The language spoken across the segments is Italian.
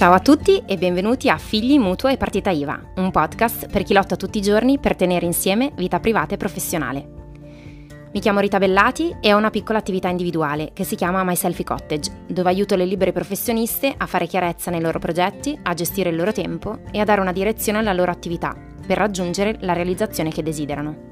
Ciao a tutti e benvenuti a Figli, Mutuo e Partita IVA, un podcast per chi lotta tutti i giorni per tenere insieme vita privata e professionale. Mi chiamo Rita Bellati e ho una piccola attività individuale che si chiama My Selfie Cottage, dove aiuto le libere professioniste a fare chiarezza nei loro progetti, a gestire il loro tempo e a dare una direzione alla loro attività per raggiungere la realizzazione che desiderano.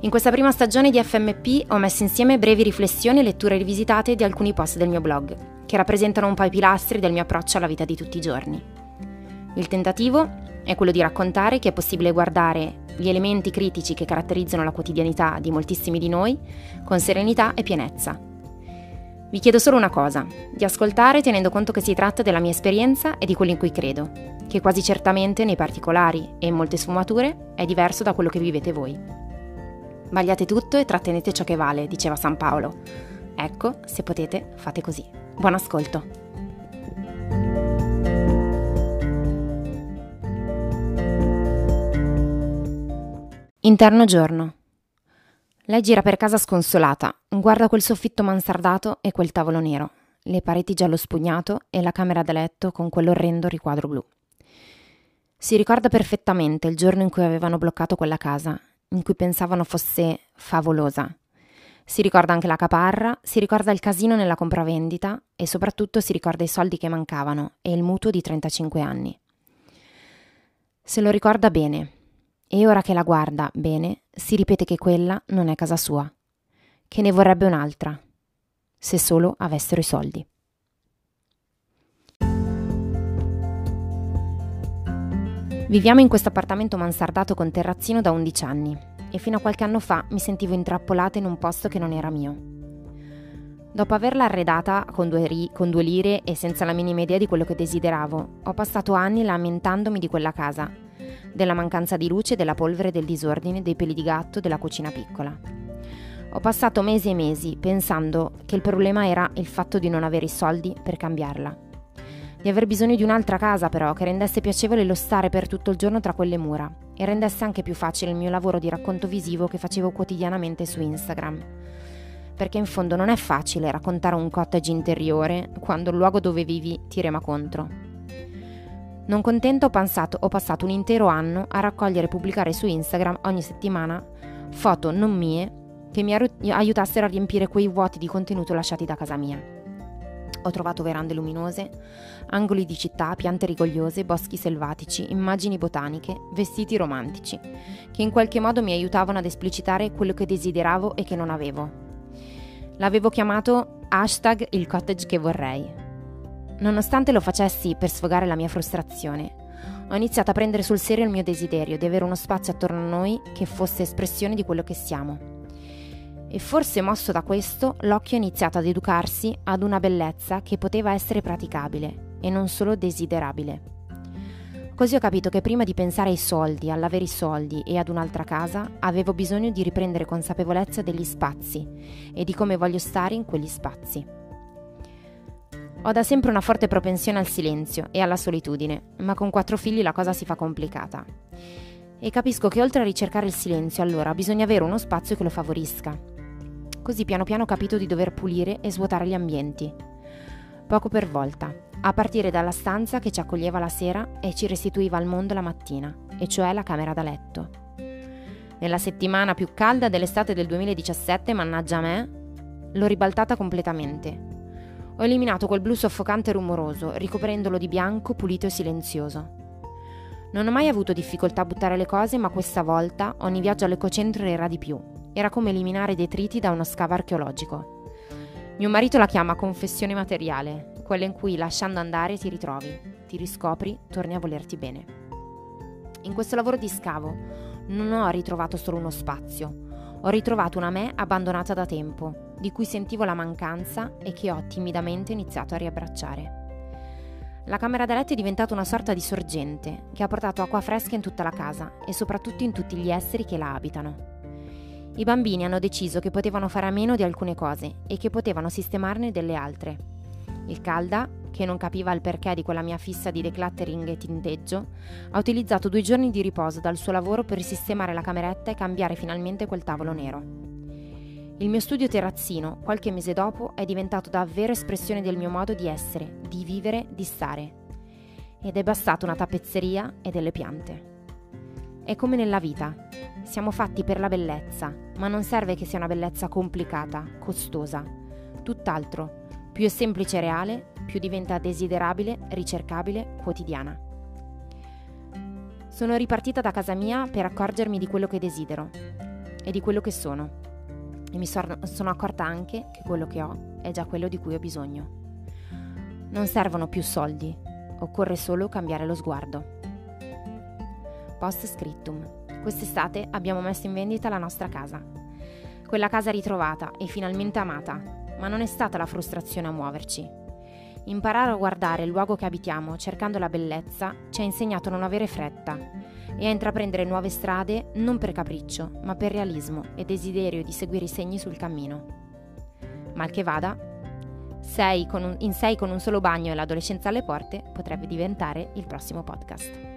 In questa prima stagione di FMP ho messo insieme brevi riflessioni e letture rivisitate di alcuni post del mio blog, che rappresentano un po' i pilastri del mio approccio alla vita di tutti i giorni. Il tentativo è quello di raccontare che è possibile guardare gli elementi critici che caratterizzano la quotidianità di moltissimi di noi con serenità e pienezza. Vi chiedo solo una cosa, di ascoltare tenendo conto che si tratta della mia esperienza e di quello in cui credo, che quasi certamente nei particolari e in molte sfumature è diverso da quello che vivete voi. Vagliate tutto e trattenete ciò che vale, diceva San Paolo. Ecco, se potete, fate così. Buon ascolto. Interno giorno. Lei gira per casa sconsolata, guarda quel soffitto mansardato e quel tavolo nero, le pareti giallo spugnato e la camera da letto con quell'orrendo riquadro blu. Si ricorda perfettamente il giorno in cui avevano bloccato quella casa in cui pensavano fosse favolosa. Si ricorda anche la caparra, si ricorda il casino nella compravendita e soprattutto si ricorda i soldi che mancavano e il mutuo di 35 anni. Se lo ricorda bene e ora che la guarda bene, si ripete che quella non è casa sua, che ne vorrebbe un'altra, se solo avessero i soldi. Viviamo in questo appartamento mansardato con terrazzino da 11 anni e fino a qualche anno fa mi sentivo intrappolata in un posto che non era mio. Dopo averla arredata con due, ri- con due lire e senza la minima idea di quello che desideravo, ho passato anni lamentandomi di quella casa, della mancanza di luce, della polvere, del disordine, dei peli di gatto, della cucina piccola. Ho passato mesi e mesi pensando che il problema era il fatto di non avere i soldi per cambiarla di aver bisogno di un'altra casa però che rendesse piacevole lo stare per tutto il giorno tra quelle mura e rendesse anche più facile il mio lavoro di racconto visivo che facevo quotidianamente su Instagram. Perché in fondo non è facile raccontare un cottage interiore quando il luogo dove vivi ti rema contro. Non contento ho, pensato, ho passato un intero anno a raccogliere e pubblicare su Instagram ogni settimana foto non mie che mi aiutassero a riempire quei vuoti di contenuto lasciati da casa mia. Ho trovato verande luminose, angoli di città, piante rigogliose, boschi selvatici, immagini botaniche, vestiti romantici, che in qualche modo mi aiutavano ad esplicitare quello che desideravo e che non avevo. L'avevo chiamato hashtag il cottage che vorrei. Nonostante lo facessi per sfogare la mia frustrazione, ho iniziato a prendere sul serio il mio desiderio di avere uno spazio attorno a noi che fosse espressione di quello che siamo e forse mosso da questo l'occhio ha iniziato ad educarsi ad una bellezza che poteva essere praticabile e non solo desiderabile. Così ho capito che prima di pensare ai soldi, all'avere i soldi e ad un'altra casa, avevo bisogno di riprendere consapevolezza degli spazi e di come voglio stare in quegli spazi. Ho da sempre una forte propensione al silenzio e alla solitudine, ma con quattro figli la cosa si fa complicata. E capisco che oltre a ricercare il silenzio, allora bisogna avere uno spazio che lo favorisca, Così piano piano ho capito di dover pulire e svuotare gli ambienti. Poco per volta, a partire dalla stanza che ci accoglieva la sera e ci restituiva al mondo la mattina, e cioè la camera da letto. Nella settimana più calda dell'estate del 2017, mannaggia a me, l'ho ribaltata completamente. Ho eliminato quel blu soffocante e rumoroso, ricoprendolo di bianco, pulito e silenzioso. Non ho mai avuto difficoltà a buttare le cose, ma questa volta ogni viaggio all'ecocentro era di più era come eliminare detriti da uno scavo archeologico. Mio marito la chiama confessione materiale, quella in cui lasciando andare ti ritrovi, ti riscopri, torni a volerti bene. In questo lavoro di scavo non ho ritrovato solo uno spazio, ho ritrovato una me abbandonata da tempo, di cui sentivo la mancanza e che ho timidamente iniziato a riabbracciare. La camera da letto è diventata una sorta di sorgente che ha portato acqua fresca in tutta la casa e soprattutto in tutti gli esseri che la abitano. I bambini hanno deciso che potevano fare a meno di alcune cose e che potevano sistemarne delle altre. Il Calda, che non capiva il perché di quella mia fissa di decluttering e tinteggio, ha utilizzato due giorni di riposo dal suo lavoro per sistemare la cameretta e cambiare finalmente quel tavolo nero. Il mio studio terrazzino, qualche mese dopo, è diventato davvero espressione del mio modo di essere, di vivere, di stare. ed è bastata una tappezzeria e delle piante. È come nella vita, siamo fatti per la bellezza, ma non serve che sia una bellezza complicata, costosa. Tutt'altro, più è semplice e reale, più diventa desiderabile, ricercabile, quotidiana. Sono ripartita da casa mia per accorgermi di quello che desidero e di quello che sono. E mi sono accorta anche che quello che ho è già quello di cui ho bisogno. Non servono più soldi, occorre solo cambiare lo sguardo. Post scriptum. Quest'estate abbiamo messo in vendita la nostra casa. Quella casa ritrovata e finalmente amata, ma non è stata la frustrazione a muoverci. Imparare a guardare il luogo che abitiamo cercando la bellezza ci ha insegnato a non avere fretta e a intraprendere nuove strade non per capriccio, ma per realismo e desiderio di seguire i segni sul cammino. Mal che vada, sei un, in sei con un solo bagno e l'adolescenza alle porte potrebbe diventare il prossimo podcast.